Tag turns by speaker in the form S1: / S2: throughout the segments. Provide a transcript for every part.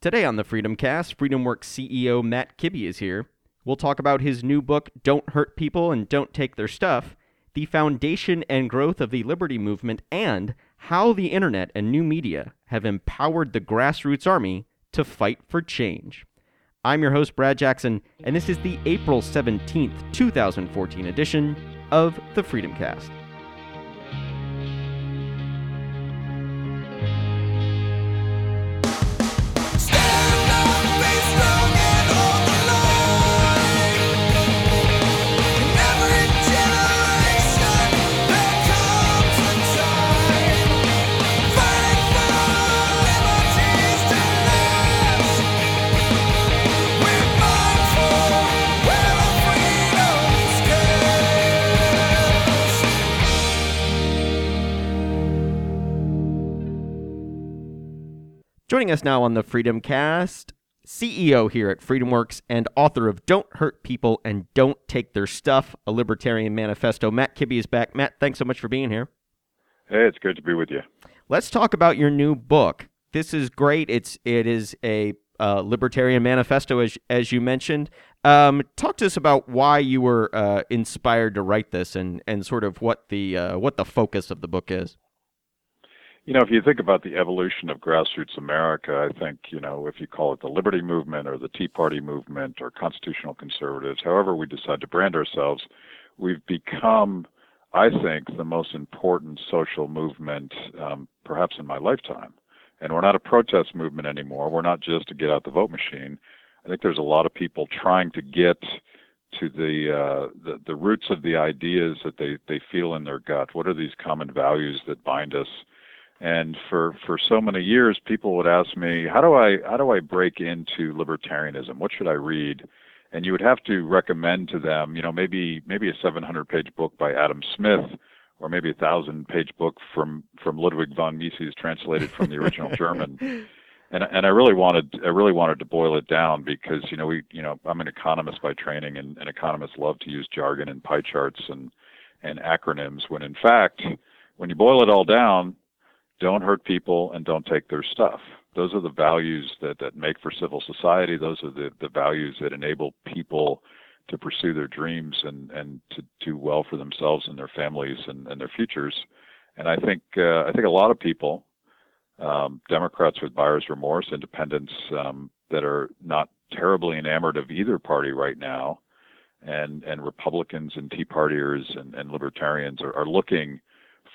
S1: Today on the Freedom Cast, FreedomWorks CEO Matt Kibbe is here. We'll talk about his new book, Don't Hurt People and Don't Take Their Stuff, the foundation and growth of the liberty movement, and how the internet and new media have empowered the grassroots army to fight for change. I'm your host, Brad Jackson, and this is the April 17th, 2014 edition of the Freedom Cast. Joining us now on the Freedom Cast, CEO here at FreedomWorks and author of Don't Hurt People and Don't Take Their Stuff, a Libertarian Manifesto. Matt Kibbe is back. Matt, thanks so much for being here.
S2: Hey, it's good to be with you.
S1: Let's talk about your new book. This is great. It's it is a uh, libertarian manifesto, as as you mentioned. Um, talk to us about why you were uh, inspired to write this, and and sort of what the uh, what the focus of the book is.
S2: You know, if you think about the evolution of grassroots America, I think, you know, if you call it the liberty movement or the Tea Party movement or constitutional conservatives, however we decide to brand ourselves, we've become, I think, the most important social movement um, perhaps in my lifetime. And we're not a protest movement anymore. We're not just to get out the vote machine. I think there's a lot of people trying to get to the, uh, the the roots of the ideas that they they feel in their gut. What are these common values that bind us? And for for so many years, people would ask me, "How do I how do I break into libertarianism? What should I read?" And you would have to recommend to them, you know, maybe maybe a 700-page book by Adam Smith, or maybe a thousand-page book from from Ludwig von Mises, translated from the original German. And and I really wanted I really wanted to boil it down because you know we you know I'm an economist by training, and, and economists love to use jargon and pie charts and and acronyms. When in fact, when you boil it all down, don't hurt people and don't take their stuff. Those are the values that, that make for civil society. Those are the, the values that enable people to pursue their dreams and, and to do well for themselves and their families and, and their futures. And I think uh, I think a lot of people, um, Democrats with buyer's remorse, independents um, that are not terribly enamored of either party right now, and and Republicans and Tea Partiers and, and Libertarians are, are looking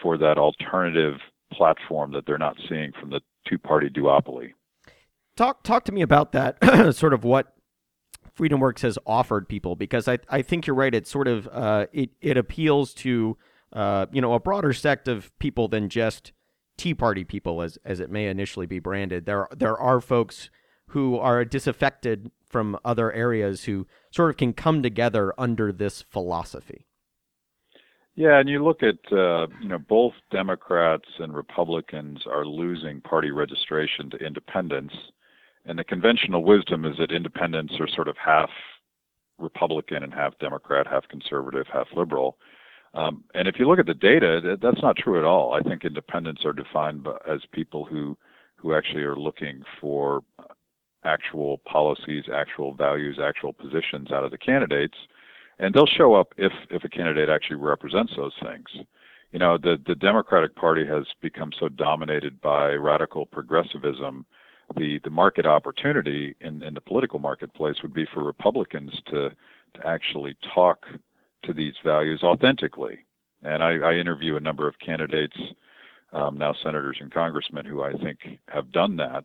S2: for that alternative platform that they're not seeing from the two party duopoly.
S1: Talk talk to me about that sort of what FreedomWorks has offered people because I I think you're right. It sort of uh, it it appeals to uh, you know a broader sect of people than just Tea Party people as as it may initially be branded. There there are folks who are disaffected from other areas who sort of can come together under this philosophy.
S2: Yeah, and you look at uh, you know both Democrats and Republicans are losing party registration to independents, and the conventional wisdom is that independents are sort of half Republican and half Democrat, half conservative, half liberal. Um, and if you look at the data, that's not true at all. I think independents are defined as people who who actually are looking for actual policies, actual values, actual positions out of the candidates and they'll show up if if a candidate actually represents those things. You know, the the Democratic Party has become so dominated by radical progressivism. The the market opportunity in, in the political marketplace would be for Republicans to to actually talk to these values authentically. And I, I interview a number of candidates, um, now senators and congressmen, who I think have done that.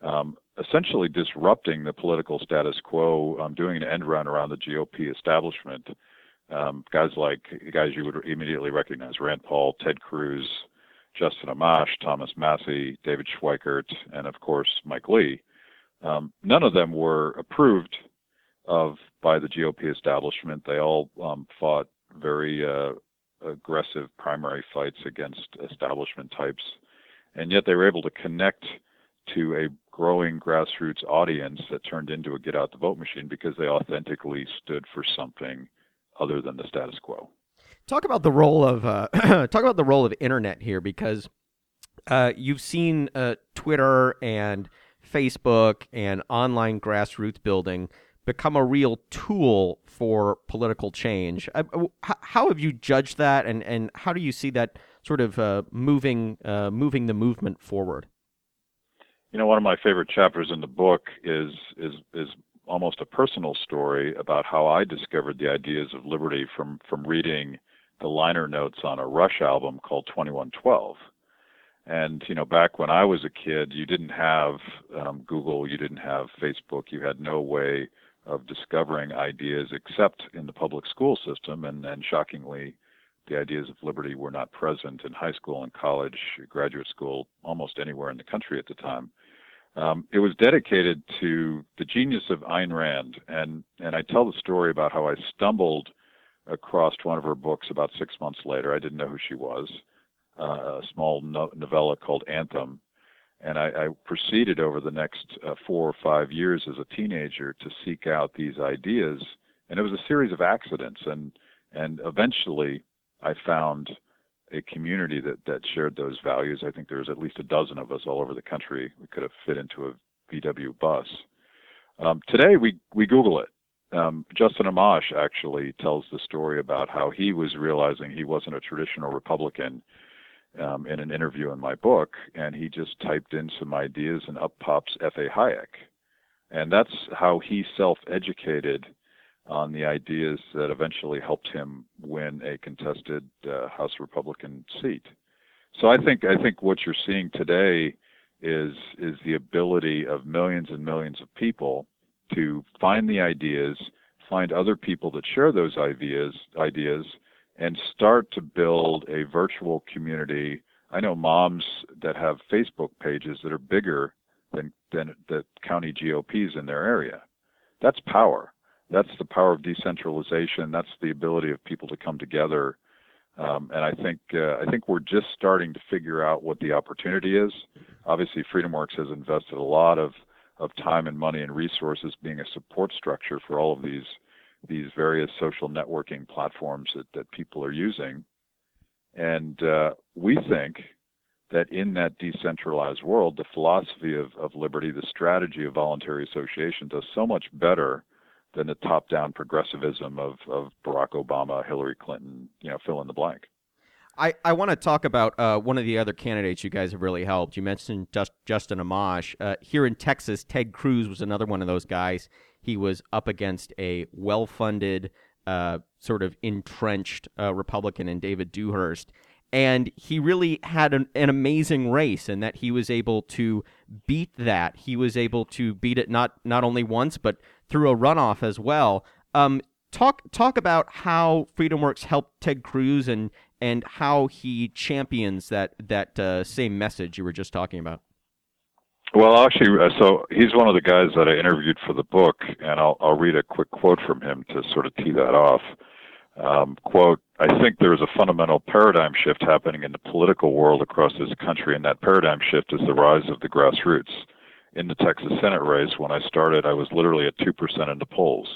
S2: Um, essentially disrupting the political status quo, um, doing an end run around the GOP establishment. Um, guys like guys you would immediately recognize: Rand Paul, Ted Cruz, Justin Amash, Thomas Massie, David Schweikert, and of course Mike Lee. Um, none of them were approved of by the GOP establishment. They all um, fought very uh, aggressive primary fights against establishment types, and yet they were able to connect to a growing grassroots audience that turned into a get out the vote machine because they authentically stood for something other than the status quo.
S1: Talk about the role of uh, talk about the role of internet here because uh, you've seen uh, Twitter and Facebook and online grassroots building become a real tool for political change. Uh, how have you judged that, and, and how do you see that sort of uh, moving uh, moving the movement forward?
S2: You know, one of my favorite chapters in the book is is is almost a personal story about how I discovered the ideas of liberty from from reading the liner notes on a Rush album called 2112. And you know, back when I was a kid, you didn't have um, Google, you didn't have Facebook, you had no way of discovering ideas except in the public school system. And, and shockingly, the ideas of liberty were not present in high school and college, graduate school, almost anywhere in the country at the time. Um, it was dedicated to the genius of Ayn Rand, and and I tell the story about how I stumbled across one of her books about six months later. I didn't know who she was. Uh, a small no- novella called Anthem, and I, I proceeded over the next uh, four or five years as a teenager to seek out these ideas, and it was a series of accidents, and and eventually I found a community that that shared those values. I think there was at least a dozen of us all over the country. We could have fit into a VW bus. Um, today we we Google it. Um, Justin Amash actually tells the story about how he was realizing he wasn't a traditional Republican um, in an interview in my book, and he just typed in some ideas, and up pops F.A. Hayek, and that's how he self-educated on the ideas that eventually helped him win a contested uh, House Republican seat. So I think I think what you're seeing today is is the ability of millions and millions of people to find the ideas, find other people that share those ideas ideas, and start to build a virtual community. I know moms that have Facebook pages that are bigger than than the county GOPs in their area. That's power that's the power of decentralization. That's the ability of people to come together. Um, and I think uh, I think we're just starting to figure out what the opportunity is. Obviously, FreedomWorks has invested a lot of of time and money and resources being a support structure for all of these these various social networking platforms that, that people are using. And uh, we think that in that decentralized world, the philosophy of, of liberty, the strategy of voluntary association does so much better than the top-down progressivism of, of Barack Obama, Hillary Clinton, you know, fill in the blank.
S1: I, I want to talk about uh, one of the other candidates you guys have really helped. You mentioned just, Justin Amash. Uh, here in Texas, Ted Cruz was another one of those guys. He was up against a well funded, uh, sort of entrenched uh, Republican in David Dewhurst and he really had an, an, amazing race in that he was able to beat that. He was able to beat it not not only once but through a runoff as well. Um, talk talk about how FreedomWorks helped Ted Cruz and and how he champions that that uh, same message you were just talking about.
S2: Well, actually, uh, so he's one of the guys that I interviewed for the book, and I'll I'll read a quick quote from him to sort of tee that off. Um, quote, I think there is a fundamental paradigm shift happening in the political world across this country, and that paradigm shift is the rise of the grassroots. In the Texas Senate race, when I started, I was literally at 2% in the polls.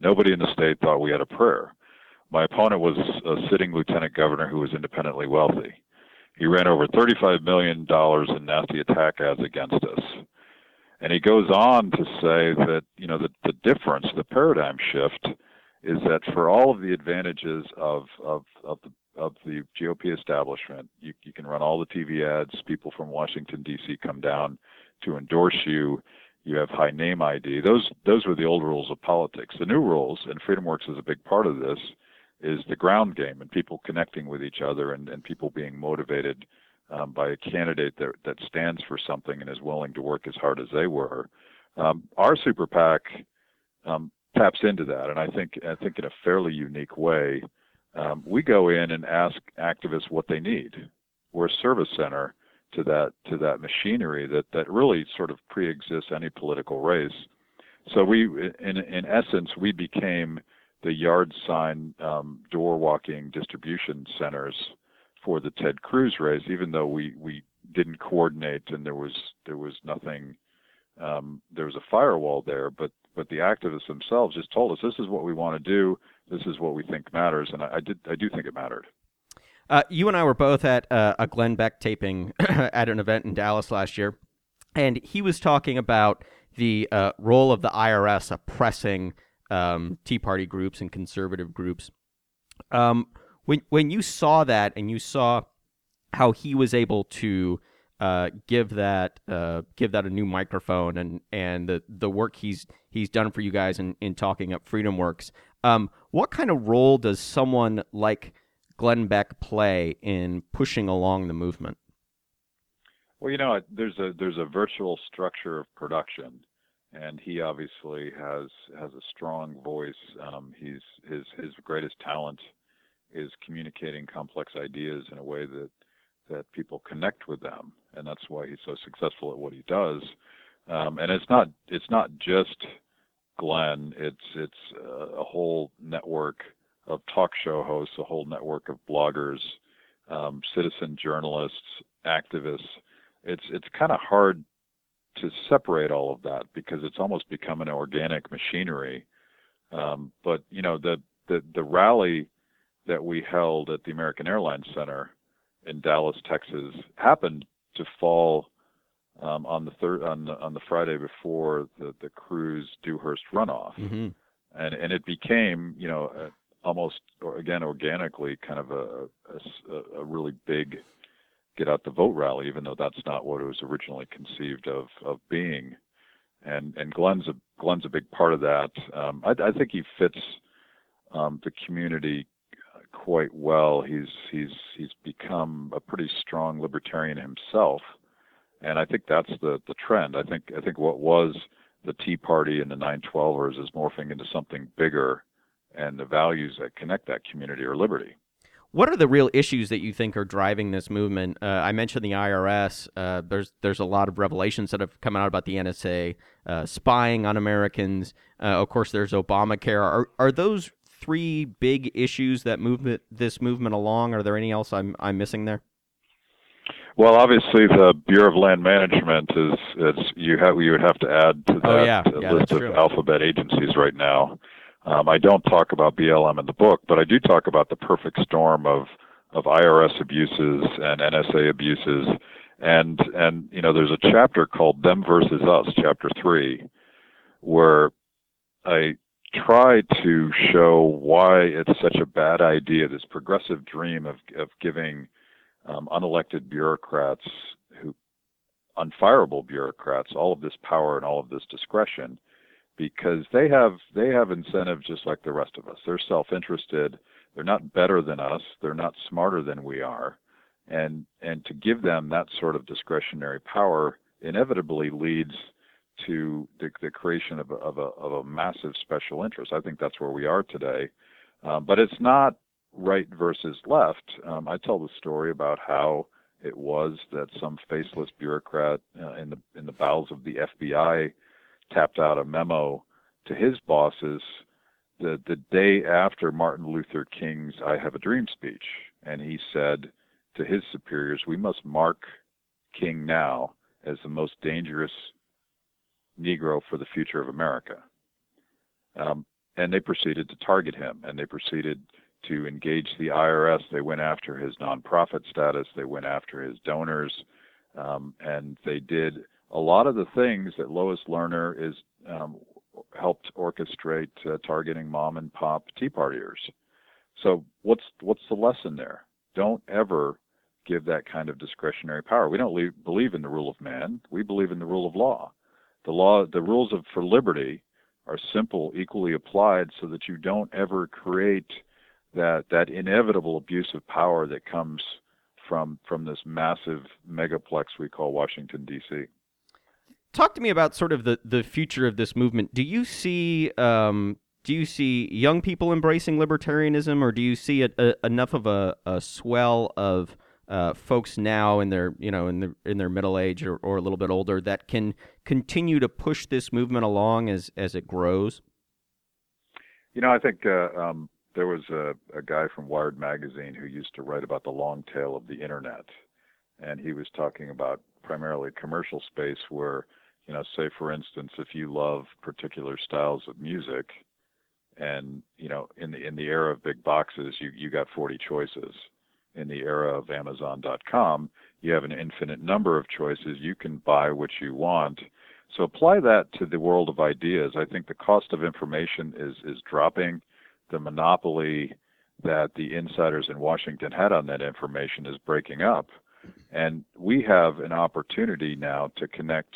S2: Nobody in the state thought we had a prayer. My opponent was a sitting lieutenant governor who was independently wealthy. He ran over $35 million in nasty attack ads against us. And he goes on to say that, you know, the, the difference, the paradigm shift, is that for all of the advantages of of of the of the GOP establishment, you, you can run all the TV ads. People from Washington D.C. come down to endorse you. You have high name ID. Those those were the old rules of politics. The new rules, and FreedomWorks is a big part of this, is the ground game and people connecting with each other and, and people being motivated um, by a candidate that that stands for something and is willing to work as hard as they were. Um, our super PAC um, taps into that, and I think I think in a fairly unique way. Um, we go in and ask activists what they need. We're a service center to that to that machinery that that really sort of pre-exists any political race. So we, in in essence, we became the yard sign, um, door walking distribution centers for the Ted Cruz race, even though we we didn't coordinate and there was there was nothing um, there was a firewall there, but but the activists themselves just told us this is what we want to do, this is what we think matters, and I, I did I do think it mattered.
S1: Uh, you and I were both at uh, a Glenn Beck taping at an event in Dallas last year, and he was talking about the uh, role of the IRS oppressing um, Tea Party groups and conservative groups. Um, when when you saw that and you saw how he was able to uh, give that uh, give that a new microphone and and the the work he's he's done for you guys in, in talking up Freedom Works. Um, what kind of role does someone like Glenn Beck play in pushing along the movement?
S2: Well, you know, there's a there's a virtual structure of production, and he obviously has has a strong voice. Um, he's his his greatest talent is communicating complex ideas in a way that that people connect with them, and that's why he's so successful at what he does. Um, and it's not it's not just Glenn. It's it's uh, a whole network of talk show hosts, a whole network of bloggers, um, citizen journalists, activists. It's it's kind of hard to separate all of that because it's almost become an organic machinery. Um, but you know the the the rally that we held at the American Airlines Center in Dallas, Texas, happened to fall um, on the third on the on the Friday before the the Cruz Dewhurst runoff,
S1: mm-hmm.
S2: and and it became you know a, almost or again organically kind of a, a a really big get out the vote rally, even though that's not what it was originally conceived of of being. And and Glenn's a Glenn's a big part of that. Um, I, I think he fits um, the community quite well. He's he's he's become a pretty strong libertarian himself, and I think that's the the trend. I think I think what was the Tea Party and the 912ers is morphing into something bigger, and the values that connect that community are liberty.
S1: What are the real issues that you think are driving this movement? Uh, I mentioned the IRS. Uh, there's there's a lot of revelations that have come out about the NSA uh, spying on Americans. Uh, of course, there's Obamacare. Are are those three big issues that move this movement along? Are there any else I'm I'm missing there?
S2: Well, obviously, the Bureau of Land Management is, is you have you would have to add to
S1: Oh,
S2: that
S1: yeah.
S2: uh,
S1: Yeah,
S2: list of
S1: true.
S2: alphabet agencies right now. Um, I don't talk about BLM in the book, but I do talk about the perfect storm of of IRS abuses and NSA abuses, and and you know there's a chapter called Them versus Us, chapter three, where I try to show why it's such a bad idea, this progressive dream of of giving um, unelected bureaucrats who unfireable bureaucrats all of this power and all of this discretion because they have they have incentives just like the rest of us. They're self-interested. They're not better than us. They're not smarter than we are. And and to give them that sort of discretionary power inevitably leads to the, the creation of a, of a of a massive special interest. I think that's where we are today. Um, but it's not right versus left. Um, I tell the story about how it was that some faceless bureaucrat uh, in the in the bowels of the FBI tapped out a memo to his bosses the the day after Martin Luther King's "I Have a Dream" speech, and he said to his superiors, "We must mark King now as the most dangerous Negro for the future of America." Um, and they proceeded to target him, and they proceeded to engage the IRS. They went after his nonprofit status. They went after his donors, um, and they did a lot of the things that Lois Lerner is um, helped orchestrate uh, targeting mom and pop Tea Partiers. So what's what's the lesson there? Don't ever give that kind of discretionary power. We don't le- believe in the rule of man. We believe in the rule of law. The law, the rules of for liberty, are simple, equally applied, so that you don't ever create that that inevitable abuse of power that comes from from this massive megaplex we call Washington D.C.
S1: Talk to me about sort of the, the future of this movement. Do you see um, do you see young people embracing libertarianism, or do you see a, a, enough of a, a swell of uh, folks now in their you know in their in their middle age or, or a little bit older that can continue to push this movement along as as it grows?
S2: You know, I think uh, um, there was a, a guy from Wired magazine who used to write about the long tail of the internet, and he was talking about primarily commercial space where, you know, say for instance, if you love particular styles of music, and you know, in the in the era of big boxes, you you got 40 choices, in the era of Amazon.com, you have an infinite number of choices. You can buy what you want. So apply that to the world of ideas. I think the cost of information is is dropping. The monopoly that the insiders in Washington had on that information is breaking up. And we have an opportunity now to connect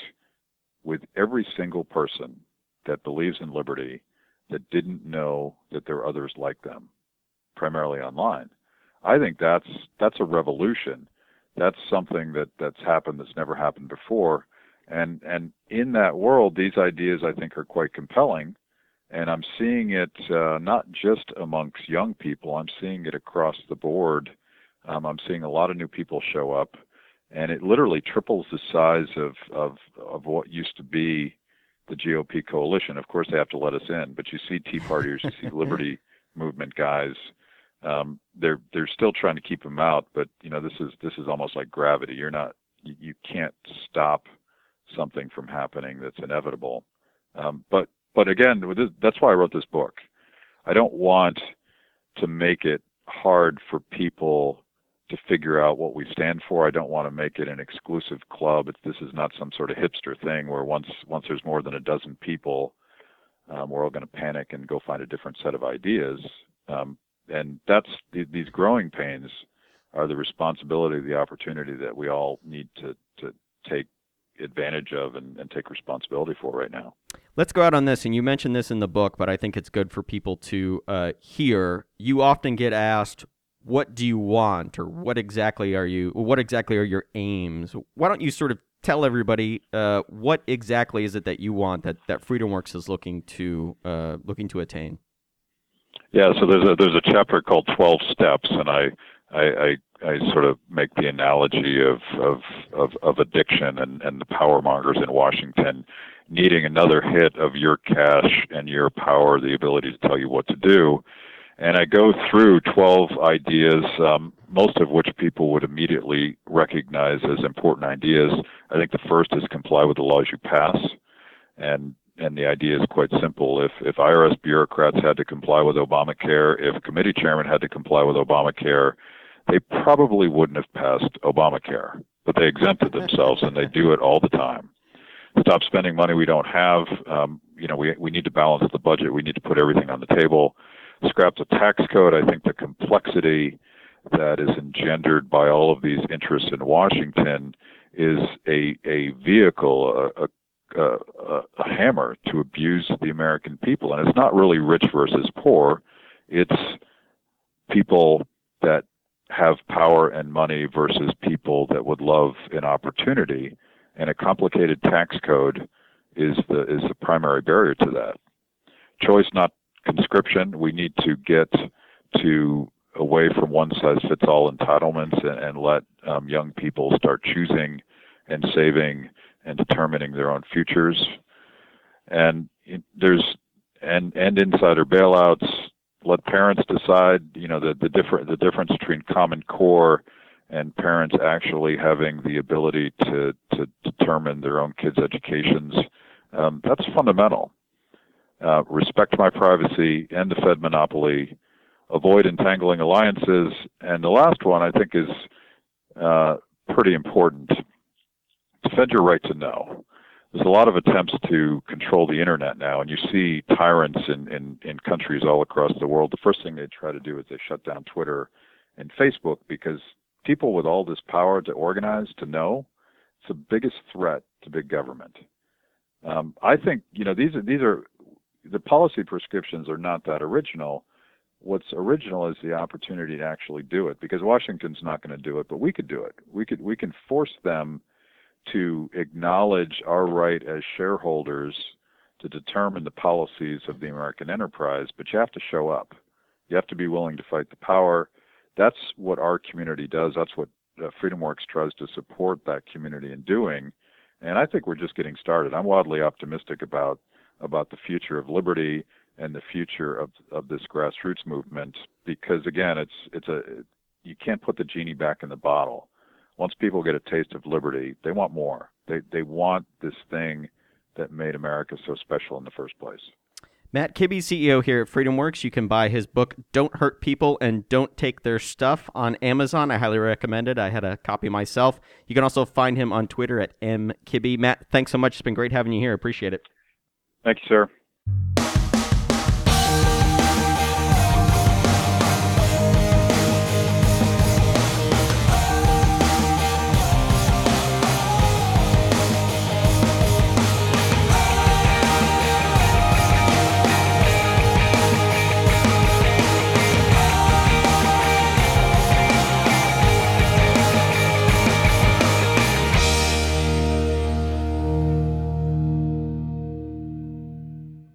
S2: with every single person that believes in liberty that didn't know that there are others like them, primarily online. I think that's that's a revolution. That's something that that's happened that's never happened before. And and in that world, these ideas I think are quite compelling. And I'm seeing it uh, not just amongst young people. I'm seeing it across the board. Um, I'm seeing a lot of new people show up, and it literally triples the size of of of what used to be the GOP coalition. Of course, they have to let us in, but you see Tea Partiers, you see Liberty Movement guys. Um, they're they're still trying to keep them out, but you know this is this is almost like gravity. You're not you, you can't stop something from happening that's inevitable. Um, but but again, that's why I wrote this book. I don't want to make it hard for people to figure out what we stand for. I don't want to make it an exclusive club. It's, this is not some sort of hipster thing where once once there's more than a dozen people, um, we're all going to panic and go find a different set of ideas. Um, and that's these growing pains are the responsibility, the opportunity that we all need to to take advantage of and, and take responsibility for right now.
S1: Let's go out on this, and you mentioned this in the book, but I think it's good for people to uh, hear. You often get asked, what do you want or what exactly are you what exactly are your aims? Why don't you sort of tell everybody uh, what exactly is it that you want that that freedomworks is looking to uh, looking to attain?
S2: Yeah so there's a there's a chapter called 12 steps and i i i, I sort of make the analogy of of of, of addiction and and the power mongers in washington needing another hit of your cash and your power the ability to tell you what to do and I go through 12 ideas, um, most of which people would immediately recognize as important ideas. I think the first is comply with the laws you pass, and and the idea is quite simple. If if IRS bureaucrats had to comply with Obamacare, if committee chairmen had to comply with Obamacare, they probably wouldn't have passed Obamacare, but they exempted themselves, and they do it all the time. Stop spending money we don't have. Um, you know, we we need to balance the budget. We need to put everything on the table scrapped a tax code. I think the complexity that is engendered by all of these interests in Washington is a a vehicle, a, a, a, a hammer to abuse the American people, and it's not really rich versus poor. It's people that have power and money versus people that would love an opportunity, and a complicated tax code is the is the primary barrier to that. Choice not conscription. We need to get to away from one size fits all entitlements and, and let um, young people start choosing and saving and determining their own futures. And there's and and insider bailouts. Let parents decide. You know the the different the difference between Common Core and parents actually having the ability to to determine their own kids' educations. Um, that's fundamental uh, respect my privacy, end the Fed monopoly, avoid entangling alliances, and the last one I think is uh, pretty important. Defend your right to know. There's a lot of attempts to control the internet now, and you see tyrants in, in, in countries all across the world. The first thing they try to do is they shut down Twitter and Facebook because people with all this power to organize, to know, it's the biggest threat to big government. Um, I think you know these are these are the policy prescriptions are not that original. What's original is the opportunity to actually do it because Washington's not going to do it, but we could do it. We could we can force them to acknowledge our right as shareholders to determine the policies of the American enterprise, but you have to show up. You have to be willing to fight the power. That's what our community does. That's what uh, FreedomWorks tries to support that community in doing. And I think we're just getting started. I'm wildly optimistic about about the future of liberty and the future of of this grassroots movement because again it's it's a you can't put the genie back in the bottle once people get a taste of liberty they want more they they want this thing that made america so special in the first place
S1: Matt Kibbe, CEO here at FreedomWorks. You can buy his book, Don't Hurt People and Don't Take Their Stuff, on Amazon. I highly recommend it. I had a copy myself. You can also find him on Twitter at mkibbe. Matt, thanks so much. It's been great having you here. Appreciate it.
S2: Thank you, sir.